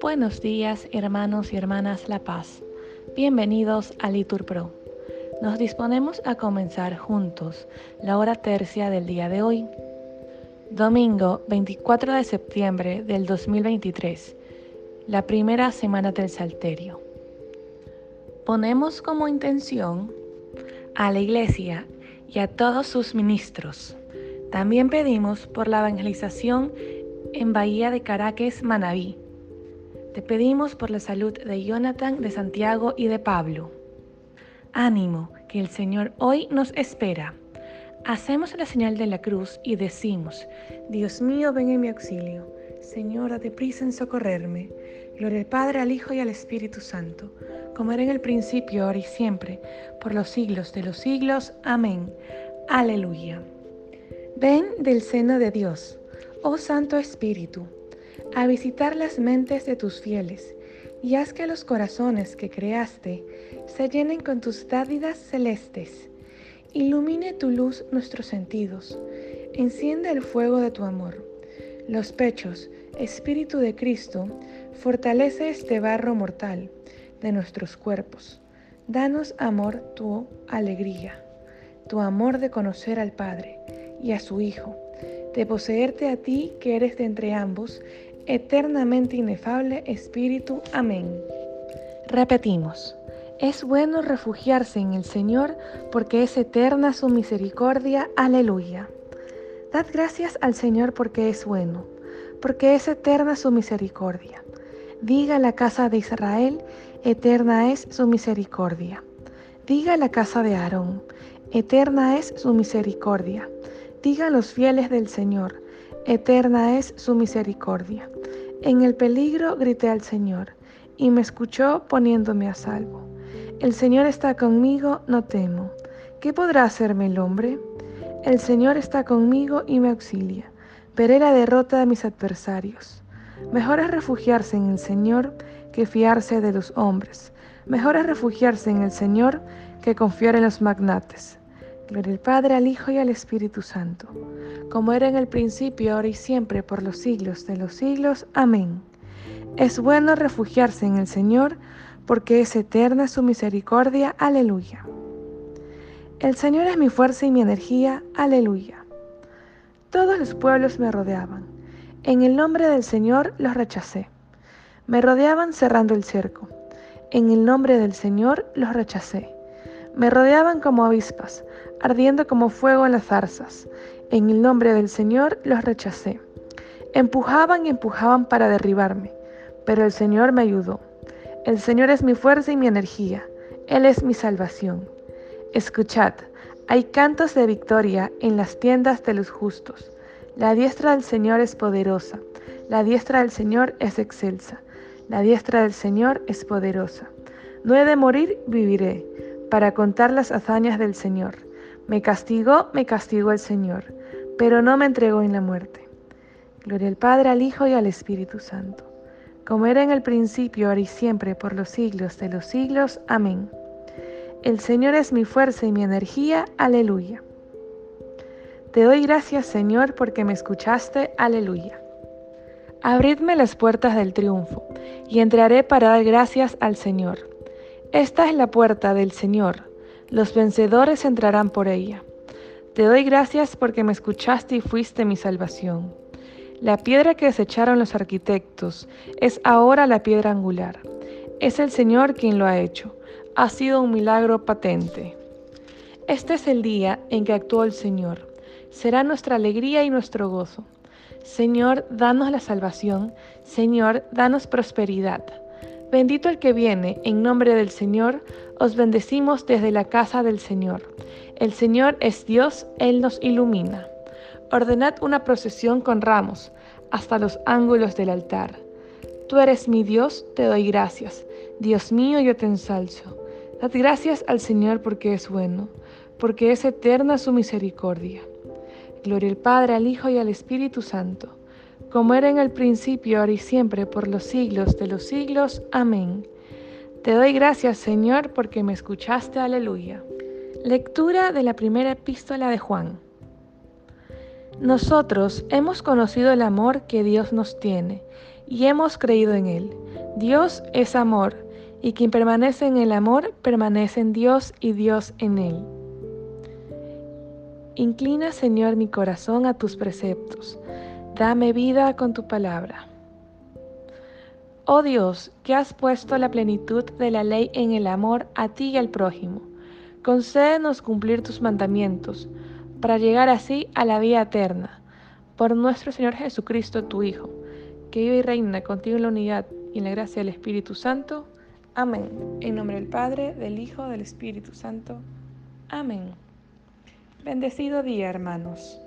Buenos días, hermanos y hermanas La Paz. Bienvenidos a Litur Pro. Nos disponemos a comenzar juntos la hora tercia del día de hoy, domingo 24 de septiembre del 2023, la primera semana del Salterio. Ponemos como intención a la Iglesia y a todos sus ministros. También pedimos por la evangelización en Bahía de Caracas, Manabí te pedimos por la salud de Jonathan, de Santiago y de Pablo. Ánimo, que el Señor hoy nos espera. Hacemos la señal de la cruz y decimos, Dios mío, ven en mi auxilio. Señor, date prisa en socorrerme. Gloria al Padre, al Hijo y al Espíritu Santo, como era en el principio, ahora y siempre, por los siglos de los siglos. Amén. Aleluya. Ven del seno de Dios, oh Santo Espíritu a visitar las mentes de tus fieles, y haz que los corazones que creaste se llenen con tus dádivas celestes. Ilumine tu luz nuestros sentidos, enciende el fuego de tu amor. Los pechos, Espíritu de Cristo, fortalece este barro mortal de nuestros cuerpos. Danos, amor, tu alegría, tu amor de conocer al Padre y a su Hijo, de poseerte a ti que eres de entre ambos eternamente inefable Espíritu. Amén. Repetimos, es bueno refugiarse en el Señor porque es eterna su misericordia. Aleluya. Dad gracias al Señor porque es bueno, porque es eterna su misericordia. Diga la casa de Israel, eterna es su misericordia. Diga la casa de Aarón, eterna es su misericordia. Diga los fieles del Señor, eterna es su misericordia. En el peligro grité al Señor, y me escuchó poniéndome a salvo. El Señor está conmigo, no temo. ¿Qué podrá hacerme el hombre? El Señor está conmigo y me auxilia. Veré la derrota de mis adversarios. Mejor es refugiarse en el Señor que fiarse de los hombres. Mejor es refugiarse en el Señor que confiar en los magnates. Gloria al Padre, al Hijo y al Espíritu Santo, como era en el principio, ahora y siempre, por los siglos de los siglos. Amén. Es bueno refugiarse en el Señor, porque es eterna su misericordia. Aleluya. El Señor es mi fuerza y mi energía. Aleluya. Todos los pueblos me rodeaban. En el nombre del Señor los rechacé. Me rodeaban cerrando el cerco. En el nombre del Señor los rechacé. Me rodeaban como avispas, ardiendo como fuego en las zarzas. En el nombre del Señor los rechacé. Empujaban y empujaban para derribarme, pero el Señor me ayudó. El Señor es mi fuerza y mi energía. Él es mi salvación. Escuchad, hay cantos de victoria en las tiendas de los justos. La diestra del Señor es poderosa. La diestra del Señor es excelsa. La diestra del Señor es poderosa. No he de morir, viviré, para contar las hazañas del Señor. Me castigó, me castigó el Señor, pero no me entregó en la muerte. Gloria al Padre, al Hijo y al Espíritu Santo, como era en el principio, ahora y siempre, por los siglos de los siglos. Amén. El Señor es mi fuerza y mi energía. Aleluya. Te doy gracias, Señor, porque me escuchaste. Aleluya. Abridme las puertas del triunfo, y entraré para dar gracias al Señor. Esta es la puerta del Señor los vencedores entrarán por ella. Te doy gracias porque me escuchaste y fuiste mi salvación. La piedra que desecharon los arquitectos es ahora la piedra angular. Es el Señor quien lo ha hecho. Ha sido un milagro patente. Este es el día en que actuó el Señor. Será nuestra alegría y nuestro gozo. Señor, danos la salvación. Señor, danos prosperidad. Bendito el que viene, en nombre del Señor, os bendecimos desde la casa del Señor. El Señor es Dios, Él nos ilumina. Ordenad una procesión con ramos hasta los ángulos del altar. Tú eres mi Dios, te doy gracias. Dios mío, yo te ensalzo. Dad gracias al Señor porque es bueno, porque es eterna su misericordia. Gloria al Padre, al Hijo y al Espíritu Santo como era en el principio, ahora y siempre, por los siglos de los siglos. Amén. Te doy gracias, Señor, porque me escuchaste. Aleluya. Lectura de la primera epístola de Juan. Nosotros hemos conocido el amor que Dios nos tiene y hemos creído en Él. Dios es amor, y quien permanece en el amor permanece en Dios y Dios en Él. Inclina, Señor, mi corazón a tus preceptos. Dame vida con tu palabra. Oh Dios, que has puesto la plenitud de la ley en el amor a ti y al prójimo, concédenos cumplir tus mandamientos, para llegar así a la vida eterna. Por nuestro Señor Jesucristo, tu Hijo, que vive y reina contigo en la unidad y en la gracia del Espíritu Santo. Amén. En nombre del Padre, del Hijo, del Espíritu Santo. Amén. Bendecido día, hermanos.